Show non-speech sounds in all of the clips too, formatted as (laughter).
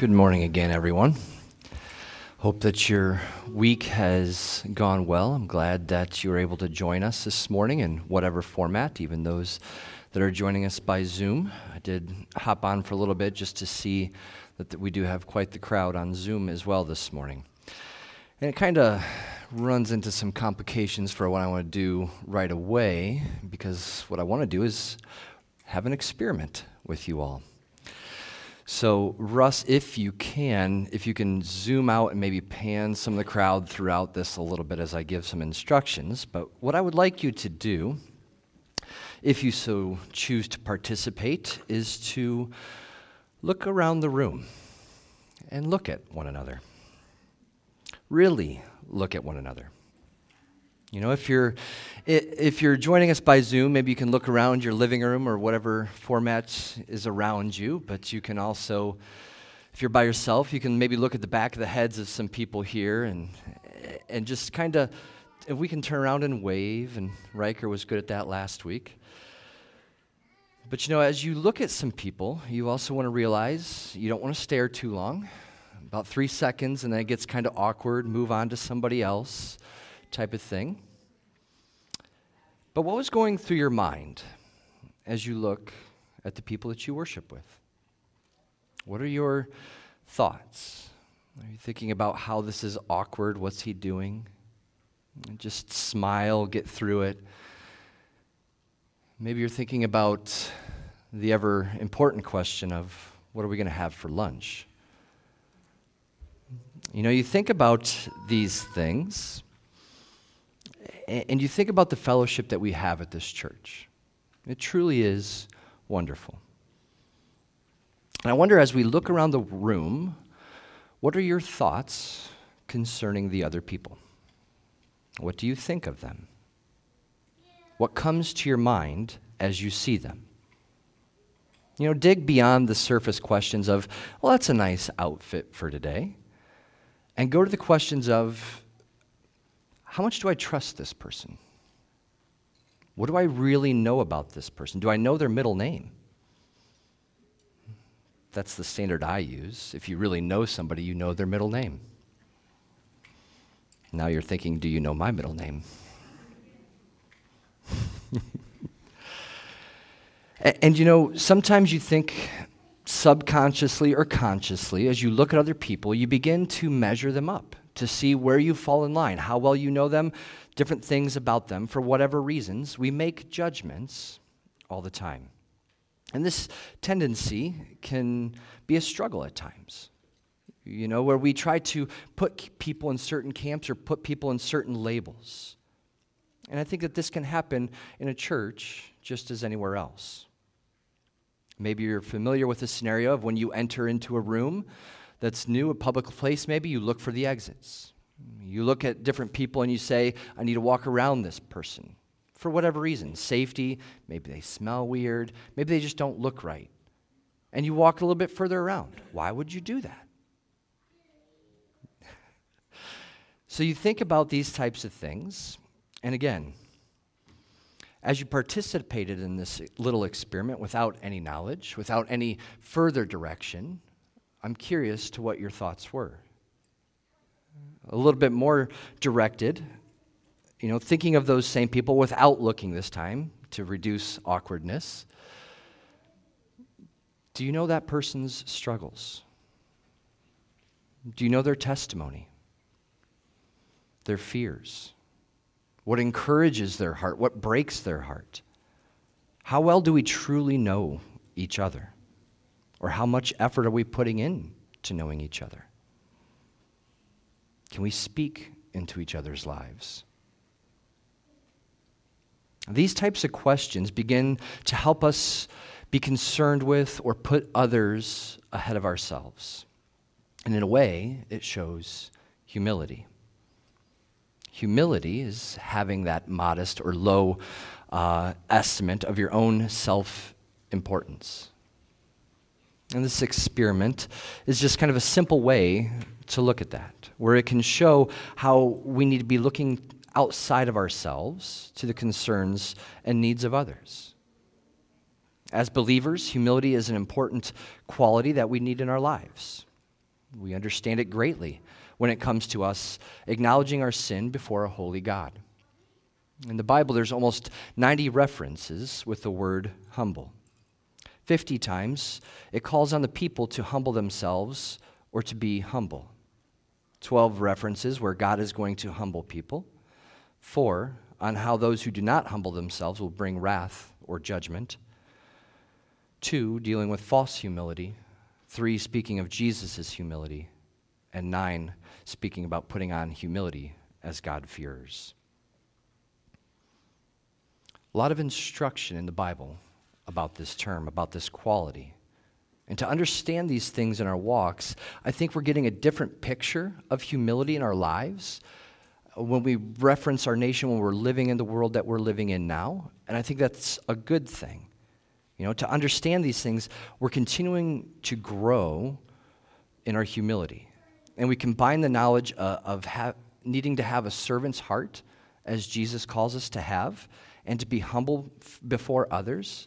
Good morning again, everyone. Hope that your week has gone well. I'm glad that you were able to join us this morning in whatever format, even those that are joining us by Zoom. I did hop on for a little bit just to see that we do have quite the crowd on Zoom as well this morning. And it kind of runs into some complications for what I want to do right away, because what I want to do is have an experiment with you all. So, Russ, if you can, if you can zoom out and maybe pan some of the crowd throughout this a little bit as I give some instructions. But what I would like you to do, if you so choose to participate, is to look around the room and look at one another. Really look at one another. You know, if you're if you're joining us by Zoom, maybe you can look around your living room or whatever format is around you, but you can also if you're by yourself, you can maybe look at the back of the heads of some people here and and just kind of if we can turn around and wave and Riker was good at that last week. But you know, as you look at some people, you also want to realize you don't want to stare too long. About 3 seconds and then it gets kind of awkward, move on to somebody else type of thing. But what was going through your mind as you look at the people that you worship with? What are your thoughts? Are you thinking about how this is awkward? What's he doing? Just smile, get through it. Maybe you're thinking about the ever important question of what are we going to have for lunch? You know, you think about these things, and you think about the fellowship that we have at this church. It truly is wonderful. And I wonder as we look around the room, what are your thoughts concerning the other people? What do you think of them? What comes to your mind as you see them? You know, dig beyond the surface questions of, well, that's a nice outfit for today, and go to the questions of, how much do I trust this person? What do I really know about this person? Do I know their middle name? That's the standard I use. If you really know somebody, you know their middle name. Now you're thinking, do you know my middle name? (laughs) and, you know, sometimes you think subconsciously or consciously, as you look at other people, you begin to measure them up to see where you fall in line, how well you know them, different things about them, for whatever reasons. We make judgments all the time. And this tendency can be a struggle at times. You know, where we try to put people in certain camps or put people in certain labels. And I think that this can happen in a church just as anywhere else. Maybe you're familiar with the scenario of when you enter into a room that's new, a public place, maybe you look for the exits. You look at different people and you say, I need to walk around this person for whatever reason safety, maybe they smell weird, maybe they just don't look right. And you walk a little bit further around. Why would you do that? (laughs) so you think about these types of things, and again, as you participated in this little experiment without any knowledge, without any further direction, I'm curious to what your thoughts were. A little bit more directed, you know, thinking of those same people without looking this time to reduce awkwardness. Do you know that person's struggles? Do you know their testimony? Their fears? What encourages their heart? What breaks their heart? How well do we truly know each other? Or how much effort are we putting in to knowing each other? Can we speak into each other's lives? These types of questions begin to help us be concerned with or put others ahead of ourselves. And in a way, it shows humility. Humility is having that modest or low uh, estimate of your own self importance. And this experiment is just kind of a simple way to look at that, where it can show how we need to be looking outside of ourselves to the concerns and needs of others. As believers, humility is an important quality that we need in our lives. We understand it greatly when it comes to us acknowledging our sin before a holy God. In the Bible, there's almost 90 references with the word humble. 50 times, it calls on the people to humble themselves or to be humble. 12 references where God is going to humble people. Four on how those who do not humble themselves will bring wrath or judgment. Two, dealing with false humility. Three, speaking of Jesus' humility. And nine, speaking about putting on humility as God fears. A lot of instruction in the Bible about this term, about this quality. And to understand these things in our walks, I think we're getting a different picture of humility in our lives when we reference our nation when we're living in the world that we're living in now. And I think that's a good thing. You know, to understand these things, we're continuing to grow in our humility. And we combine the knowledge uh, of needing to have a servant's heart, as Jesus calls us to have, and to be humble before others,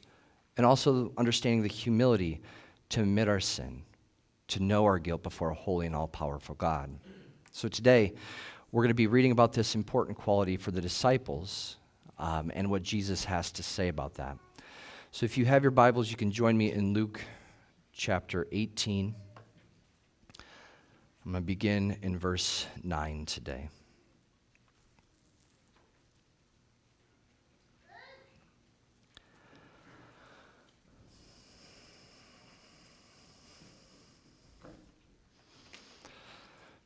and also understanding the humility to admit our sin, to know our guilt before a holy and all powerful God. So today, we're going to be reading about this important quality for the disciples um, and what Jesus has to say about that. So if you have your Bibles, you can join me in Luke chapter 18. I'm going to begin in verse 9 today.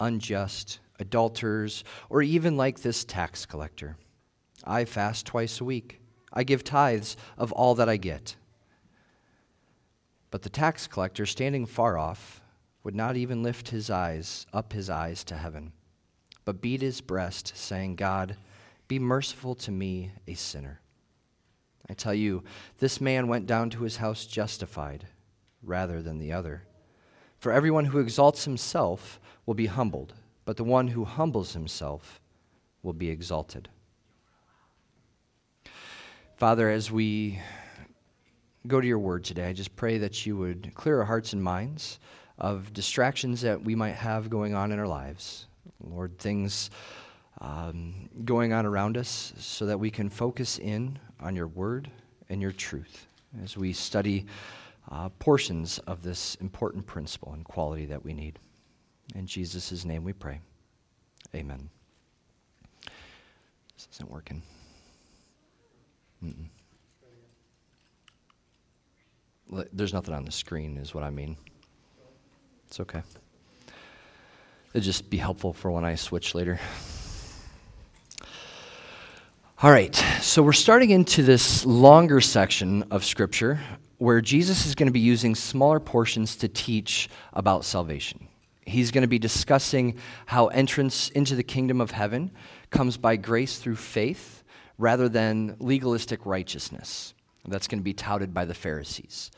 unjust, adulterers, or even like this tax collector. I fast twice a week. I give tithes of all that I get. But the tax collector, standing far off, would not even lift his eyes up his eyes to heaven, but beat his breast, saying, God, be merciful to me, a sinner. I tell you, this man went down to his house justified rather than the other. For everyone who exalts himself will be humbled, but the one who humbles himself will be exalted. Father, as we go to your word today, I just pray that you would clear our hearts and minds of distractions that we might have going on in our lives. Lord, things um, going on around us so that we can focus in on your word and your truth as we study uh, portions of this important principle and quality that we need. In Jesus' name we pray. Amen. This isn't working. Mm-mm. There's nothing on the screen, is what I mean. It's okay. It'd just be helpful for when I switch later. All right, so we're starting into this longer section of Scripture where Jesus is going to be using smaller portions to teach about salvation. He's going to be discussing how entrance into the kingdom of heaven comes by grace through faith rather than legalistic righteousness. That's going to be touted by the Pharisees.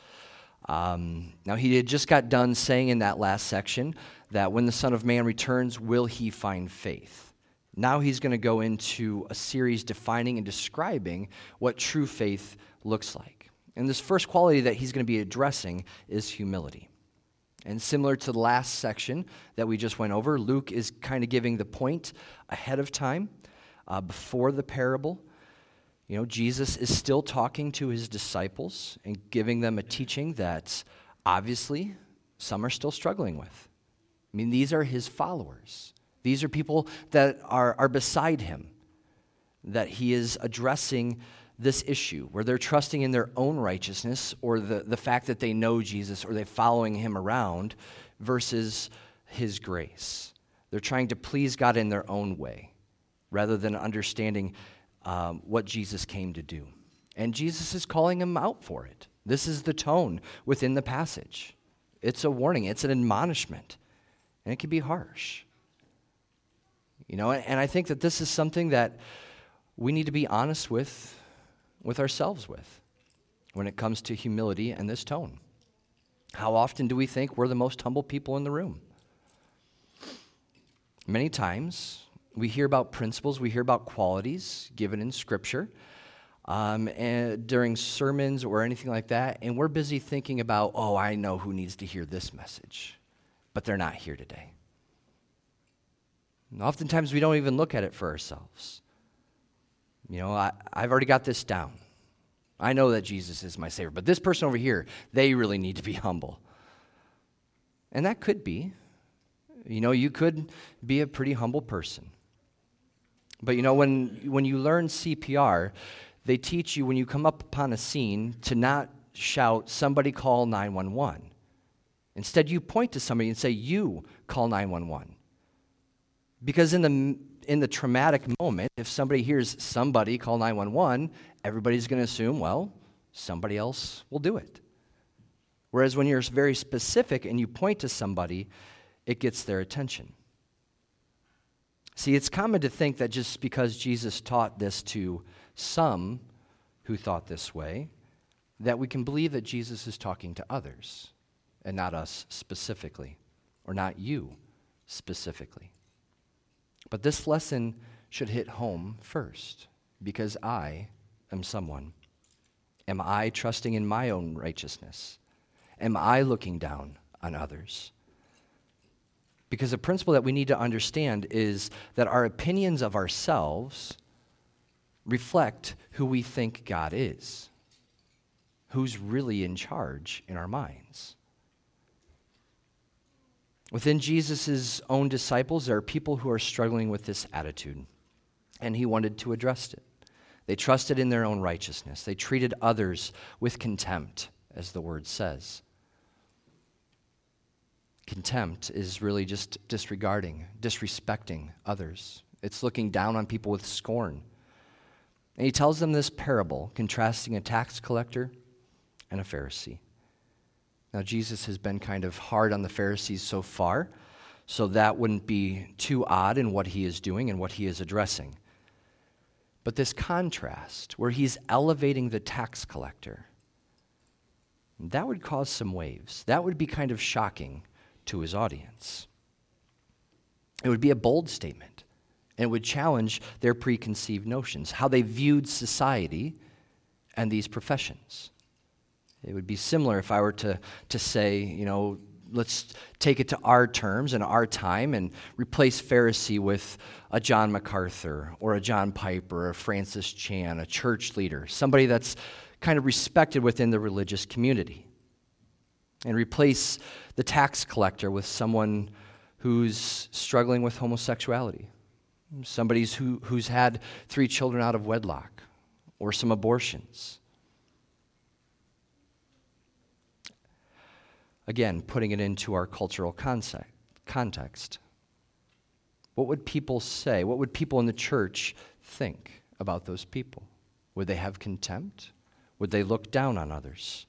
Um, now, he had just got done saying in that last section that when the Son of Man returns, will he find faith? Now he's going to go into a series defining and describing what true faith looks like. And this first quality that he's going to be addressing is humility. And similar to the last section that we just went over, Luke is kind of giving the point ahead of time uh, before the parable. You know, Jesus is still talking to his disciples and giving them a teaching that obviously some are still struggling with. I mean, these are his followers, these are people that are, are beside him, that he is addressing this issue where they're trusting in their own righteousness or the, the fact that they know Jesus or they're following him around versus his grace. They're trying to please God in their own way rather than understanding um, what Jesus came to do. And Jesus is calling them out for it. This is the tone within the passage. It's a warning, it's an admonishment. and it can be harsh. You know, and I think that this is something that we need to be honest with, with ourselves with when it comes to humility and this tone. How often do we think we're the most humble people in the room? Many times we hear about principles, we hear about qualities given in Scripture um, and during sermons or anything like that, and we're busy thinking about, oh, I know who needs to hear this message, but they're not here today. And oftentimes we don't even look at it for ourselves. You know, I, I've already got this down. I know that Jesus is my Savior, but this person over here, they really need to be (laughs) humble. And that could be. You know, you could be a pretty humble person. But you know, when, when you learn CPR, they teach you when you come up upon a scene to not shout, somebody call 911. Instead, you point to somebody and say, you call 911. Because in the, in the traumatic moment, if somebody hears somebody call 911, everybody's going to assume, well, somebody else will do it. Whereas when you're very specific and you point to somebody, it gets their attention. See, it's common to think that just because Jesus taught this to some who thought this way, that we can believe that Jesus is talking to others and not us specifically, or not you specifically. But this lesson should hit home first because I am someone. Am I trusting in my own righteousness? Am I looking down on others? Because the principle that we need to understand is that our opinions of ourselves reflect who we think God is, who's really in charge in our minds. Within Jesus' own disciples, there are people who are struggling with this attitude, and he wanted to address it. They trusted in their own righteousness, they treated others with contempt, as the word says. Contempt is really just disregarding, disrespecting others. It's looking down on people with scorn. And he tells them this parable, contrasting a tax collector and a Pharisee. Now, Jesus has been kind of hard on the Pharisees so far, so that wouldn't be too odd in what he is doing and what he is addressing. But this contrast, where he's elevating the tax collector, that would cause some waves. That would be kind of shocking to his audience. It would be a bold statement, and it would challenge their preconceived notions, how they viewed society and these professions. It would be similar if I were to, to say, you know, let's take it to our terms and our time and replace Pharisee with a John MacArthur or a John Piper or a Francis Chan, a church leader, somebody that's kind of respected within the religious community. And replace the tax collector with someone who's struggling with homosexuality, somebody who, who's had three children out of wedlock or some abortions Again, putting it into our cultural context. What would people say? What would people in the church think about those people? Would they have contempt? Would they look down on others?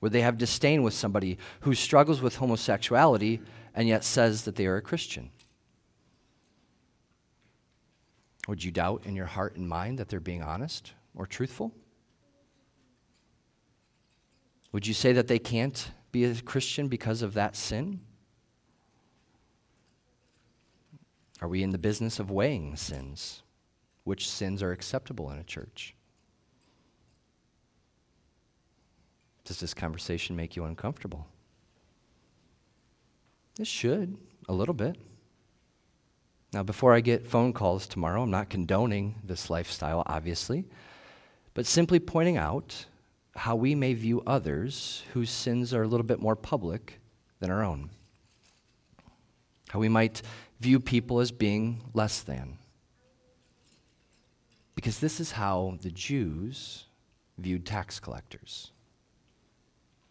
Would they have disdain with somebody who struggles with homosexuality and yet says that they are a Christian? Would you doubt in your heart and mind that they're being honest or truthful? Would you say that they can't be a Christian because of that sin? Are we in the business of weighing sins? Which sins are acceptable in a church? Does this conversation make you uncomfortable? It should, a little bit. Now, before I get phone calls tomorrow, I'm not condoning this lifestyle, obviously, but simply pointing out how we may view others whose sins are a little bit more public than our own. How we might view people as being less than. Because this is how the Jews viewed tax collectors,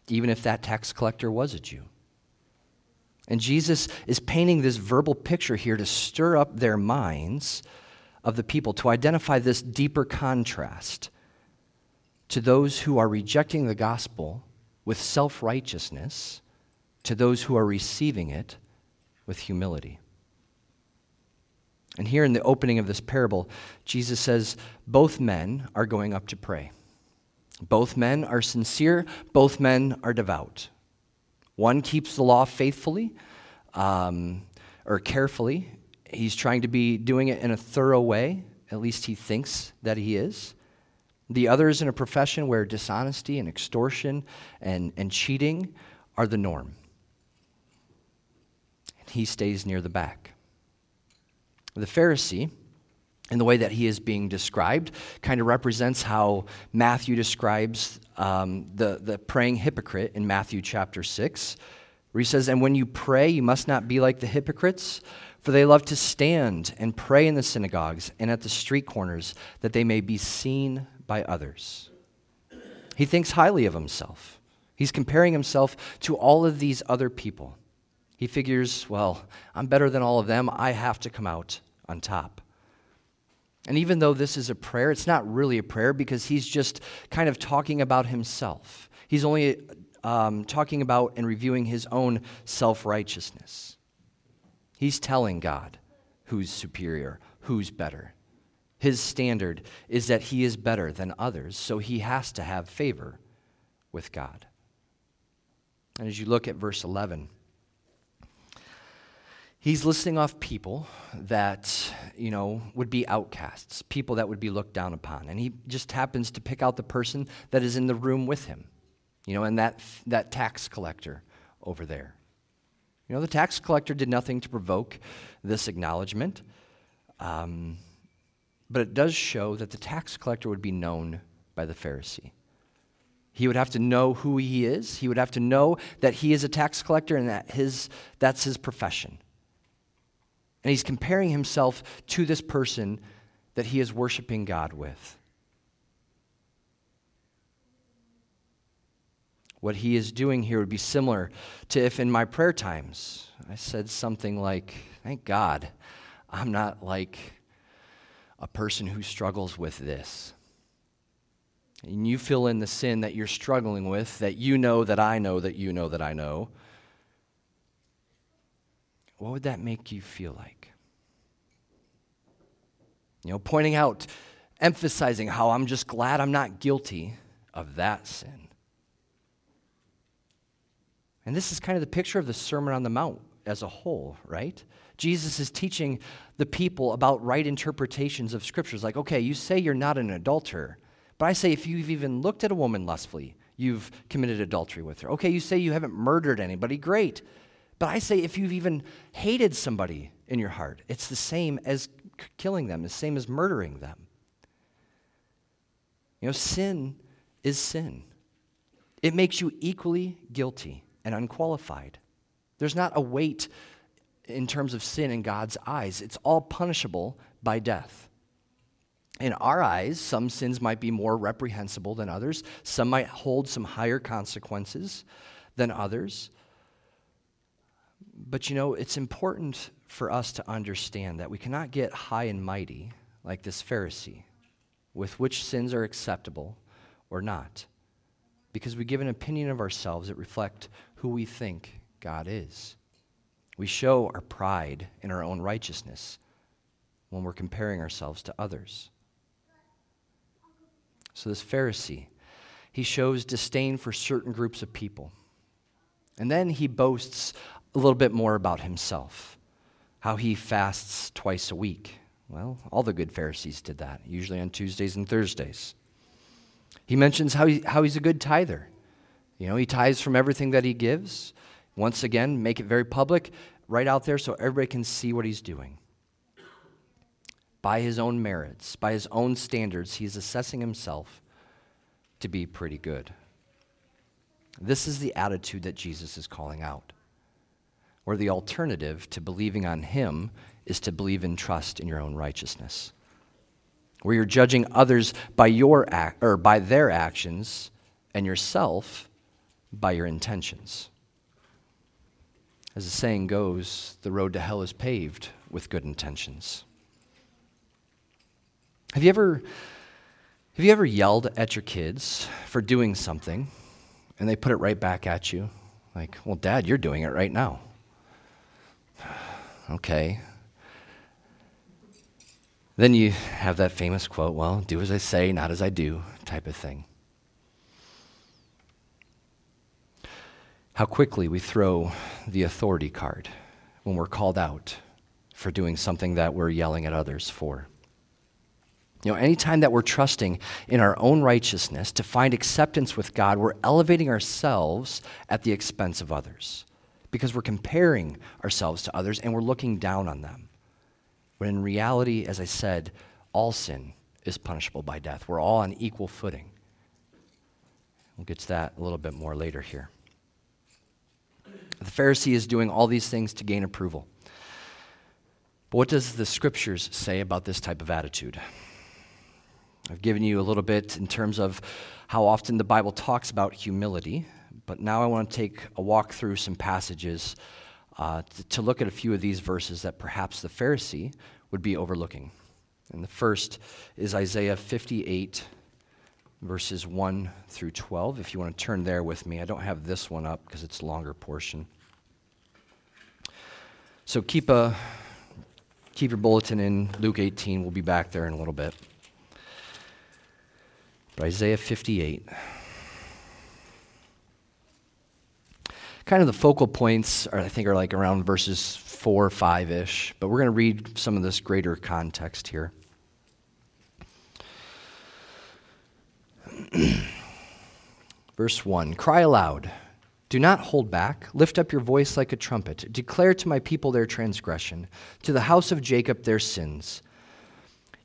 even if that tax collector was a Jew. And Jesus is painting this verbal picture here to stir up their minds of the people, to identify this deeper contrast to those who are rejecting the gospel with self righteousness to those who are receiving it with humility. And here in the opening of this parable, Jesus says both men are going up to pray. Both men are sincere, both men are devout. One keeps the law faithfully um, or carefully. He's trying to be doing it in a thorough way, at least he thinks that he is. The other is in a profession where dishonesty and extortion and, and cheating are the norm. And he stays near the back. The Pharisee, in the way that he is being described, kind of represents how Matthew describes um, the, the praying hypocrite in Matthew chapter 6, where he says, And when you pray, you must not be like the hypocrites, for they love to stand and pray in the synagogues and at the street corners, that they may be seen by others. He thinks highly of himself. He's comparing himself to all of these other people. He figures, well, I'm better than all of them. I have to come out on top. And even though this is a prayer, it's not really a prayer because he's just kind of talking about himself. He's only um, talking about and reviewing his own self righteousness. He's telling God who's superior, who's better. His standard is that he is better than others, so he has to have favor with God. And as you look at verse 11, he's listing off people that, you know, would be outcasts, people that would be looked down upon. And he just happens to pick out the person that is in the room with him, you know, and that, that tax collector over there. You know, the tax collector did nothing to provoke this acknowledgement. Um, but it does show that the tax collector would be known by the Pharisee. He would have to know who he is. He would have to know that he is a tax collector and that his, that's his profession. And he's comparing himself to this person that he is worshiping God with. What he is doing here would be similar to if in my prayer times I said something like, Thank God I'm not like a person who struggles with this. And you fill in the sin that you're struggling with, that you know that I know that you know that I know. What would that make you feel like? You know, pointing out, emphasizing how I'm just glad I'm not guilty of that sin. And this is kind of the picture of the Sermon on the Mount as a whole, right? Jesus is teaching the people about right interpretations of scriptures. Like, okay, you say you're not an adulterer, but I say if you've even looked at a woman lustfully, you've committed adultery with her. Okay, you say you haven't murdered anybody, great. But I say if you've even hated somebody in your heart, it's the same as killing them, the same as murdering them. You know, sin is sin. It makes you equally guilty and unqualified. There's not a weight in terms of sin in God's eyes. It's all punishable by death. In our eyes, some sins might be more reprehensible than others, some might hold some higher consequences than others. But you know, it's important for us to understand that we cannot get high and mighty like this Pharisee with which sins are acceptable or not. Because we give an opinion of ourselves that reflect who we think God is. We show our pride in our own righteousness when we're comparing ourselves to others. So, this Pharisee, he shows disdain for certain groups of people. And then he boasts a little bit more about himself, how he fasts twice a week. Well, all the good Pharisees did that, usually on Tuesdays and Thursdays. He mentions how, he, how he's a good tither. You know, he tithes from everything that he gives. Once again, make it very public, right out there so everybody can see what he's doing. By his own merits, by his own standards, he's assessing himself to be pretty good. This is the attitude that Jesus is calling out. Where the alternative to believing on him is to believe in trust in your own righteousness. Where you're judging others by your act, or by their actions and yourself by your intentions. As the saying goes, the road to hell is paved with good intentions. Have you ever have you ever yelled at your kids for doing something and they put it right back at you? Like, well, Dad, you're doing it right now. (sighs) okay. Then you have that famous quote, well, do as I say, not as I do, type of thing. How quickly we throw the authority card when we're called out for doing something that we're yelling at others for. You know, anytime that we're trusting in our own righteousness to find acceptance with God, we're elevating ourselves at the expense of others because we're comparing ourselves to others and we're looking down on them. But in reality, as I said, all sin is punishable by death. We're all on equal footing. We'll get to that a little bit more later here. The Pharisee is doing all these things to gain approval. But what does the scriptures say about this type of attitude? I've given you a little bit in terms of how often the Bible talks about humility, but now I want to take a walk through some passages uh, to, to look at a few of these verses that perhaps the Pharisee would be overlooking. And the first is Isaiah 58, verses 1 through 12. If you want to turn there with me, I don't have this one up because it's a longer portion. So keep, a, keep your bulletin in Luke 18. We'll be back there in a little bit. But Isaiah 58. Kind of the focal points, are, I think, are like around verses 4 or 5 ish, but we're going to read some of this greater context here. (clears throat) Verse 1 Cry aloud. Do not hold back. Lift up your voice like a trumpet. Declare to my people their transgression, to the house of Jacob their sins.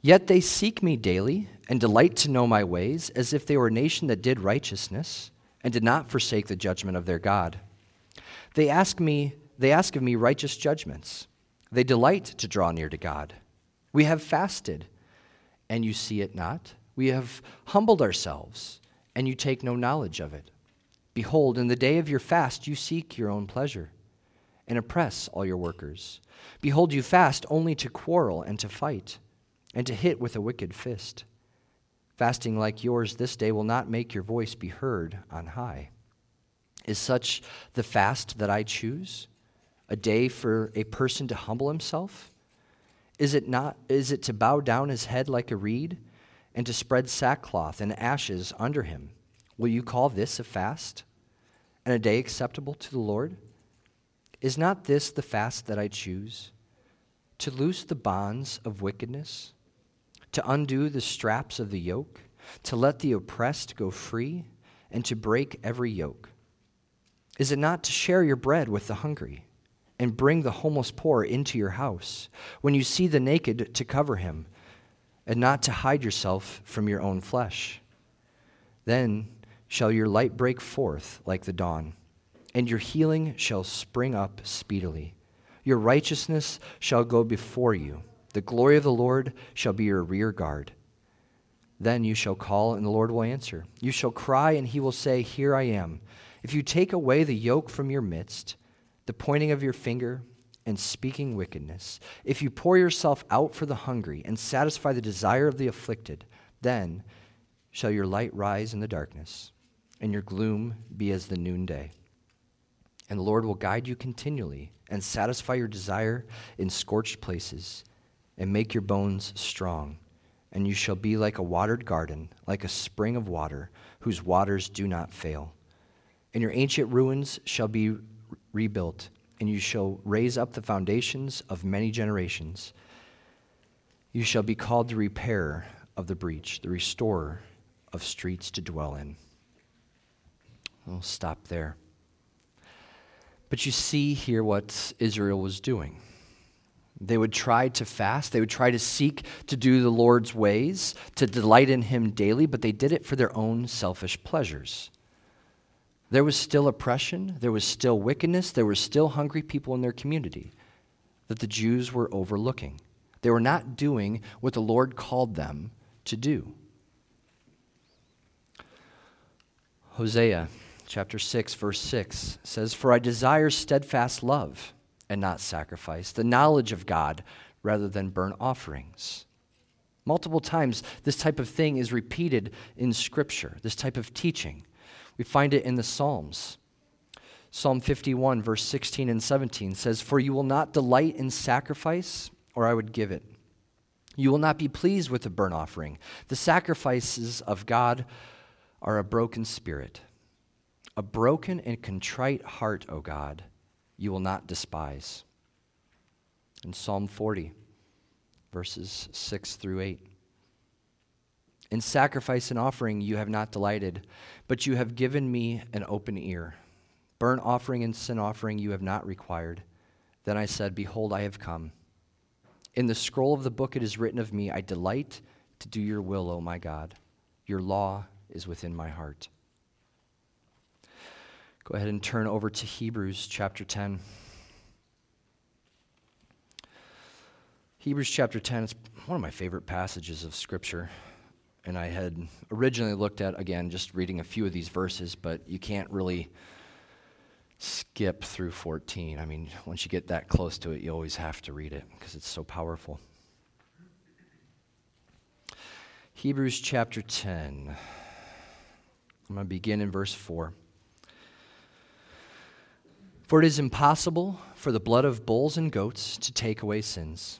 Yet they seek me daily and delight to know my ways, as if they were a nation that did righteousness and did not forsake the judgment of their God. They ask me, they ask of me righteous judgments. They delight to draw near to God. We have fasted, and you see it not. We have humbled ourselves, and you take no knowledge of it. Behold, in the day of your fast you seek your own pleasure, and oppress all your workers. Behold, you fast only to quarrel and to fight, and to hit with a wicked fist. Fasting like yours this day will not make your voice be heard on high. Is such the fast that I choose? A day for a person to humble himself? Is it not is it to bow down his head like a reed and to spread sackcloth and ashes under him? Will you call this a fast and a day acceptable to the Lord? Is not this the fast that I choose? To loose the bonds of wickedness? to undo the straps of the yoke, to let the oppressed go free, and to break every yoke? Is it not to share your bread with the hungry, and bring the homeless poor into your house, when you see the naked to cover him, and not to hide yourself from your own flesh? Then shall your light break forth like the dawn, and your healing shall spring up speedily. Your righteousness shall go before you the glory of the Lord shall be your rear guard. Then you shall call, and the Lord will answer. You shall cry, and he will say, Here I am. If you take away the yoke from your midst, the pointing of your finger, and speaking wickedness, if you pour yourself out for the hungry and satisfy the desire of the afflicted, then shall your light rise in the darkness, and your gloom be as the noonday. And the Lord will guide you continually and satisfy your desire in scorched places and make your bones strong. And you shall be like a watered garden, like a spring of water, whose waters do not fail. And your ancient ruins shall be rebuilt, and you shall raise up the foundations of many generations. You shall be called the repairer of the breach, the restorer of streets to dwell in. I'll stop there. But you see here what Israel was doing. They would try to fast. They would try to seek to do the Lord's ways, to delight in Him daily, but they did it for their own selfish pleasures. There was still oppression, there was still wickedness, there were still hungry people in their community that the Jews were overlooking. They were not doing what the Lord called them to do. Hosea chapter 6, verse 6 says, For I desire steadfast love and not sacrifice, the knowledge of God rather than burnt offerings. Multiple times, this type of thing is repeated in Scripture, this type of teaching. We find it in the Psalms. Psalm 51, verse 16 and 17 says, For you will not delight in sacrifice, or I would give it. You will not be pleased with the burnt offering. The sacrifices of God are a broken spirit. A broken and contrite heart, O God, you will not despise. In Psalm 40, verses 6 through 8. In sacrifice and offering you have not delighted, but you have given me an open ear. Burnt offering and sin offering you have not required. Then I said, Behold, I have come. In the scroll of the book it is written of me, I delight to do your will, O my God. Your law is within my heart. Go ahead and turn over to Hebrews chapter 10. Hebrews chapter 10 is one of my favorite passages of Scripture. And I had originally looked at, again, just reading a few of these verses, but you can't really skip through 14. I mean, once you get that close to it, you always have to read it because it's so powerful. Hebrews chapter 10. I'm going to begin in verse 4. For it is impossible for the blood of bulls and goats to take away sins.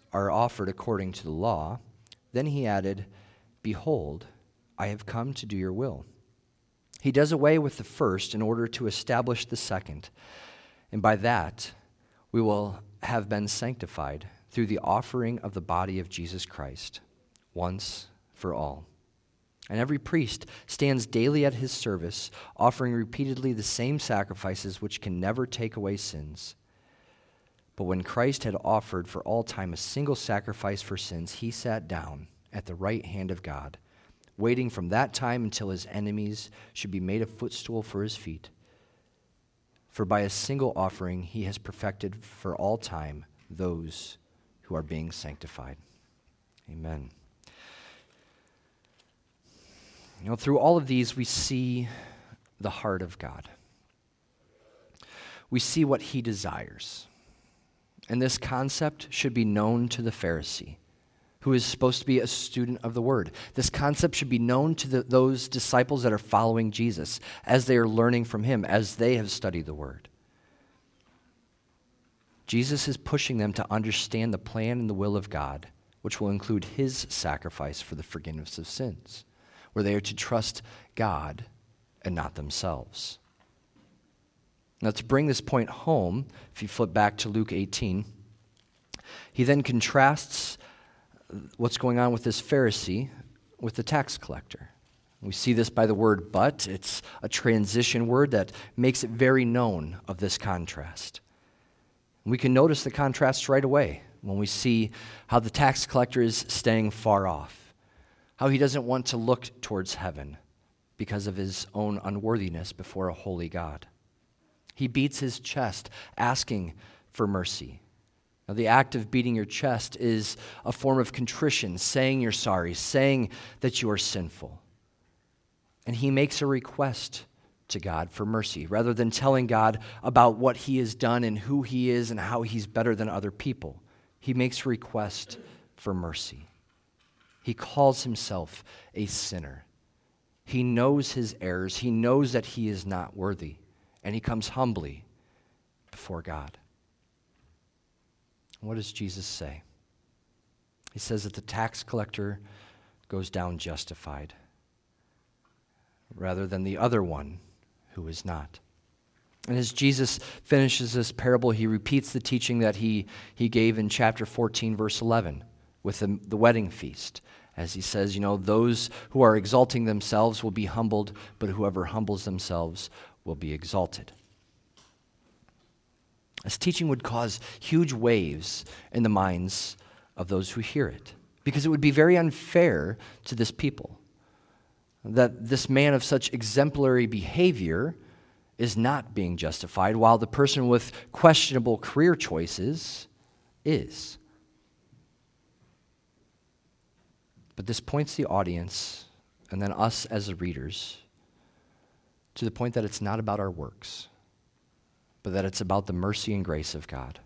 are offered according to the law. Then he added, Behold, I have come to do your will. He does away with the first in order to establish the second. And by that, we will have been sanctified through the offering of the body of Jesus Christ, once for all. And every priest stands daily at his service, offering repeatedly the same sacrifices which can never take away sins. But when Christ had offered for all time a single sacrifice for sins, he sat down at the right hand of God waiting from that time until his enemies should be made a footstool for his feet. For by a single offering he has perfected for all time those who are being sanctified. Amen. You know, through all of these, we see the heart of God. We see what he desires. And this concept should be known to the Pharisee who is supposed to be a student of the word. This concept should be known to the, those disciples that are following Jesus as they are learning from him, as they have studied the word. Jesus is pushing them to understand the plan and the will of God, which will include his sacrifice for the forgiveness of sins, where they are to trust God and not themselves. Now, to bring this point home, if you flip back to Luke 18, he then contrasts what's going on with this Pharisee with the tax collector. We see this by the word but. It's a transition word that makes it very known of this contrast. We can notice the contrast right away when we see how the tax collector is staying far off, how he doesn't want to look towards heaven because of his own unworthiness before a holy God. He beats his chest asking for mercy. Now, the act of beating your chest is a form of contrition, saying you're sorry, saying that you are sinful. And he makes a request to God for mercy rather than telling God about what he has done and who he is and how he's better than other people. He makes a request for mercy. He calls himself a sinner. He knows his errors, he knows that he is not worthy, and he comes humbly before God. What does Jesus say? He says that the tax collector goes down justified rather than the other one who is not. And as Jesus finishes this parable, he repeats the teaching that he, he gave in chapter 14, verse 11, with the, the wedding feast. As he says, you know, those who are exalting themselves will be humbled, but whoever humbles themselves will be exalted. This teaching would cause huge waves in the minds of those who hear it because it would be very unfair to this people that this man of such exemplary behavior is not being justified, while the person with questionable career choices is. But this points the audience, and then us as the readers, to the point that it's not about our works, but that it's about the mercy and grace of God.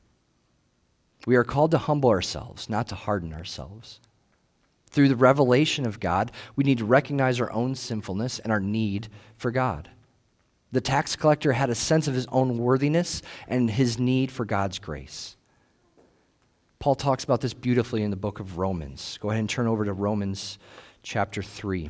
We are called to humble ourselves, not to harden ourselves. Through the revelation of God, we need to recognize our own sinfulness and our need for God. The tax collector had a sense of his own worthiness and his need for God's grace. Paul talks about this beautifully in the book of Romans. Go ahead and turn over to Romans chapter 3.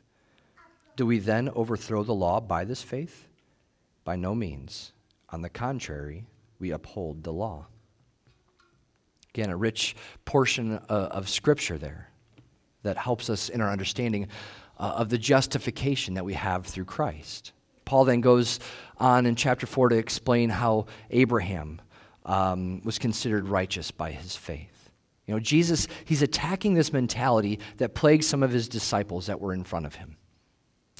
do we then overthrow the law by this faith? By no means. On the contrary, we uphold the law. Again, a rich portion uh, of Scripture there that helps us in our understanding uh, of the justification that we have through Christ. Paul then goes on in chapter 4 to explain how Abraham um, was considered righteous by his faith. You know, Jesus, he's attacking this mentality that plagued some of his disciples that were in front of him.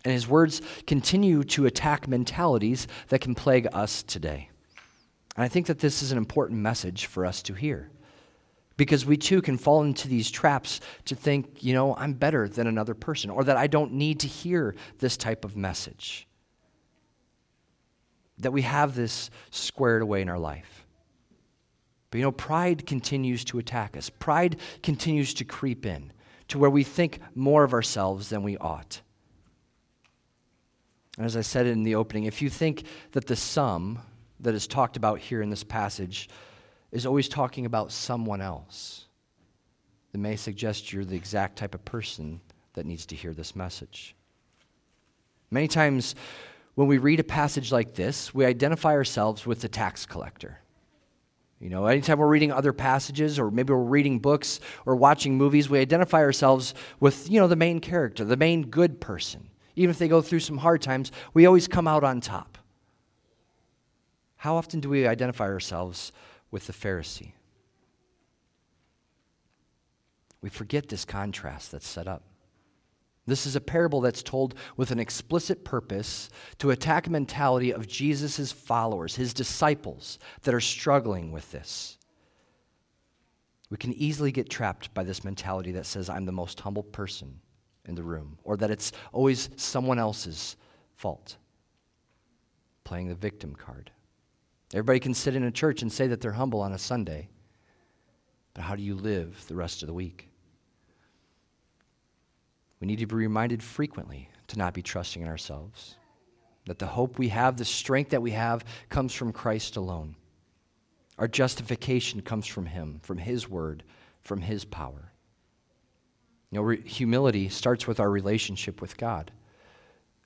And his words continue to attack mentalities that can plague us today. And I think that this is an important message for us to hear. Because we too can fall into these traps to think, you know, I'm better than another person, or that I don't need to hear this type of message. That we have this squared away in our life. But you know, pride continues to attack us, pride continues to creep in to where we think more of ourselves than we ought. And as I said in the opening, if you think that the sum that is talked about here in this passage is always talking about someone else, that may suggest you're the exact type of person that needs to hear this message. Many times, when we read a passage like this, we identify ourselves with the tax collector. You know, anytime we're reading other passages, or maybe we're reading books or watching movies, we identify ourselves with, you know, the main character, the main good person. Even if they go through some hard times, we always come out on top. How often do we identify ourselves with the Pharisee. We forget this contrast that's set up. This is a parable that's told with an explicit purpose to attack a mentality of Jesus' followers, his disciples, that are struggling with this. We can easily get trapped by this mentality that says, I'm the most humble person in the room, or that it's always someone else's fault. Playing the victim card. Everybody can sit in a church and say that they're humble on a Sunday, but how do you live the rest of the week? We need to be reminded frequently to not be trusting in ourselves, that the hope we have, the strength that we have, comes from Christ alone. Our justification comes from Him, from His word, from His power. You know, re- humility starts with our relationship with God,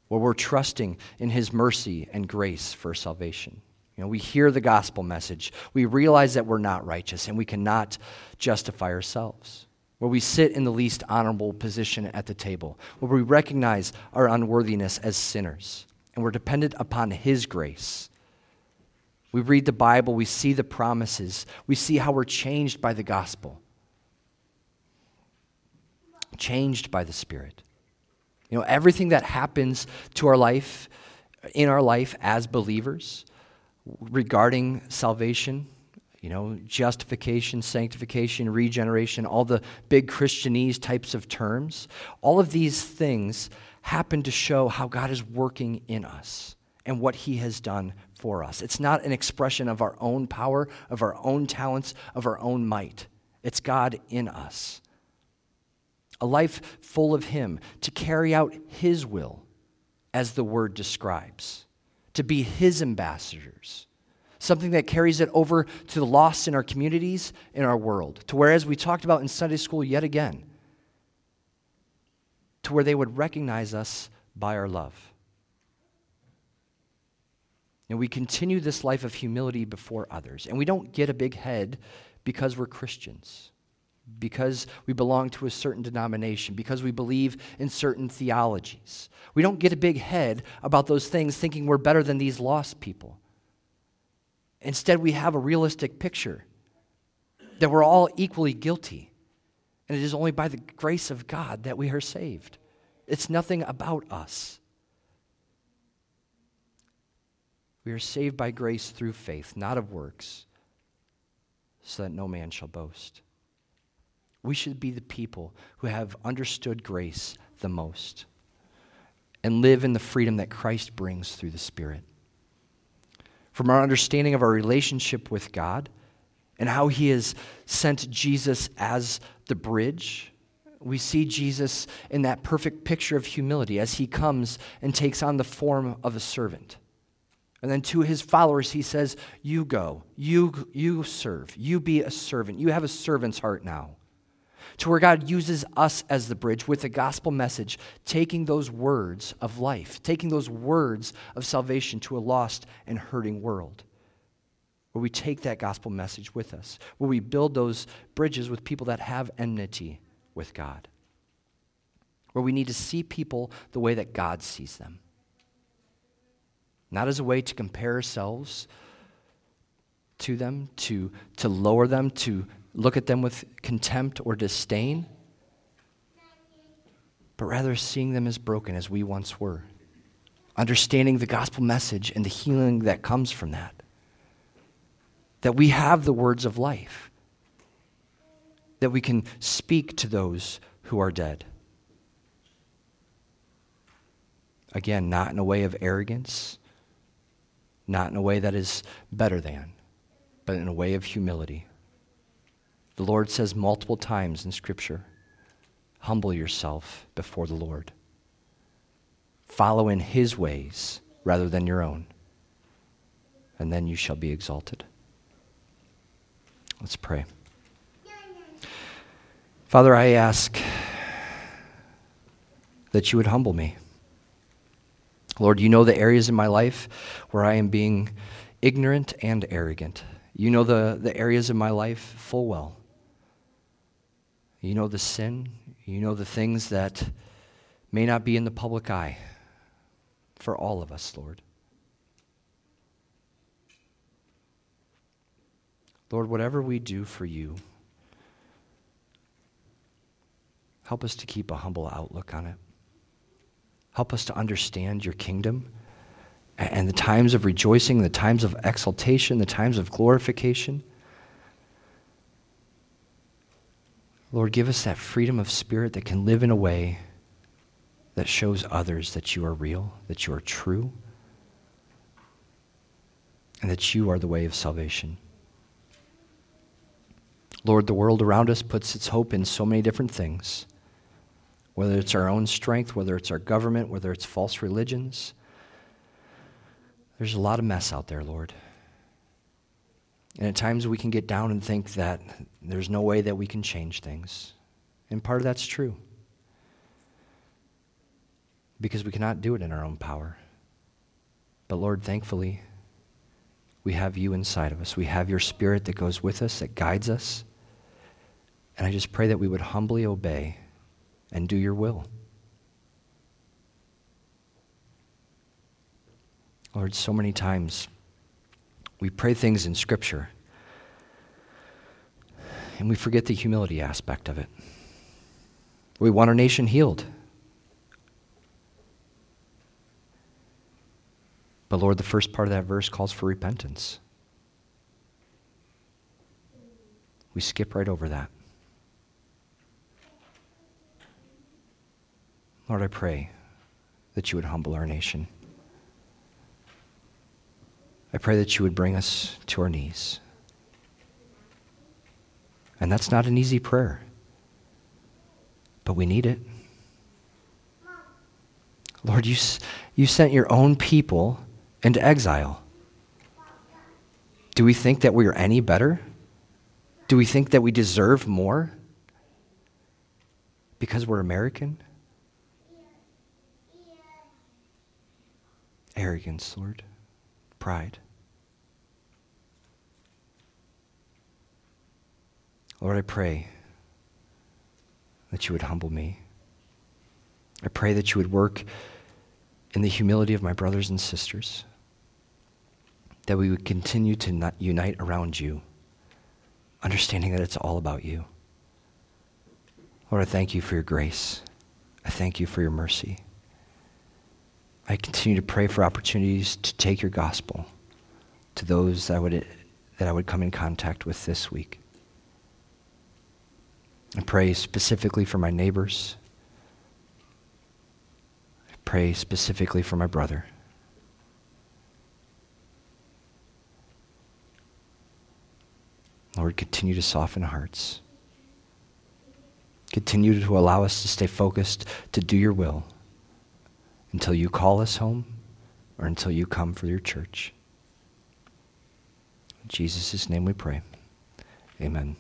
where we're trusting in His mercy and grace for salvation. You know, we hear the gospel message. We realize that we're not righteous and we cannot justify ourselves. where we sit in the least honorable position at the table, where we recognize our unworthiness as sinners, and we're dependent upon His grace. We read the Bible, we see the promises, we see how we're changed by the gospel, changed by the Spirit. You know, everything that happens to our life, in our life as believers, regarding salvation, you know, justification, sanctification, regeneration, all the big Christianese types of terms, all of these things happen to show how God is working in us and what he has done for us. It's not an expression of our own power, of our own talents, of our own might. It's God in us. A life full of him to carry out his will as the word describes, to be his ambassadors something that carries it over to the lost in our communities, in our world. To where, as we talked about in Sunday school yet again, to where they would recognize us by our love. And we continue this life of humility before others. And we don't get a big head because we're Christians, because we belong to a certain denomination, because we believe in certain theologies. We don't get a big head about those things thinking we're better than these lost people. Instead, we have a realistic picture that we're all equally guilty. And it is only by the grace of God that we are saved. It's nothing about us. We are saved by grace through faith, not of works, so that no man shall boast. We should be the people who have understood grace the most and live in the freedom that Christ brings through the Spirit from our understanding of our relationship with God and how He has sent Jesus as the bridge. We see Jesus in that perfect picture of humility as He comes and takes on the form of a servant. And then to his followers, he says, You go, you, you serve, you be a servant. You have a servant's heart now to where God uses us as the bridge with the gospel message, taking those words of life, taking those words of salvation to a lost and hurting world. Where we take that gospel message with us, where we build those bridges with people that have enmity with God, where we need to see people the way that God sees them. Not as a way to compare ourselves to them, to, to lower them, to look at them with contempt or disdain, but rather seeing them as broken as we once were, understanding the gospel message and the healing that comes from that. That we have the words of life, that we can speak to those who are dead. Again, not in a way of arrogance, not in a way that is better than, but in a way of humility. The Lord says multiple times in Scripture humble yourself before the Lord. Follow in His ways rather than your own, and then you shall be exalted. Let's pray. Father, I ask that you would humble me. Lord, you know the areas in my life where I am being ignorant and arrogant. You know the, the areas of my life full well. You know the sin. You know the things that may not be in the public eye for all of us, Lord. Lord, whatever we do for you, help us to keep a humble outlook on it. Help us to understand your kingdom and the times of rejoicing, the times of exaltation, the times of glorification. Lord, give us that freedom of spirit that can live in a way that shows others that you are real, that you are true, and that you are the way of salvation. Lord, the world around us puts its hope in so many different things, whether it's our own strength, whether it's our government, whether it's false religions. There's a lot of mess out there, Lord. And at times we can get down and think that there's no way that we can change things. And part of that's true. Because we cannot do it in our own power. But Lord, thankfully, we have you inside of us. We have your spirit that goes with us, that guides us. And I just pray that we would humbly obey and do your will. Lord, so many times we pray things in Scripture and we forget the humility aspect of it. We want our nation healed. But Lord, the first part of that verse calls for repentance. We skip right over that. Lord, I pray that you would humble our nation. I pray that you would bring us to our knees. And that's not an easy prayer, but we need it. Lord, you, you sent your own people into exile. Do we think that we are any better? Do we think that we deserve more because we're American? Arrogance, Lord, pride. Lord, I pray that you would humble me. I pray that you would work in the humility of my brothers and sisters, that we would continue to unite around you, understanding that it's all about you. Lord, I thank you for your grace. I thank you for your mercy. I continue to pray for opportunities to take your gospel to those that I would, that I would come in contact with this week. I pray specifically for my neighbors. I pray specifically for my brother. Lord, continue to soften hearts. Continue to allow us to stay focused to do your will until you call us home or until you come for your church. In Jesus' name we pray. Amen.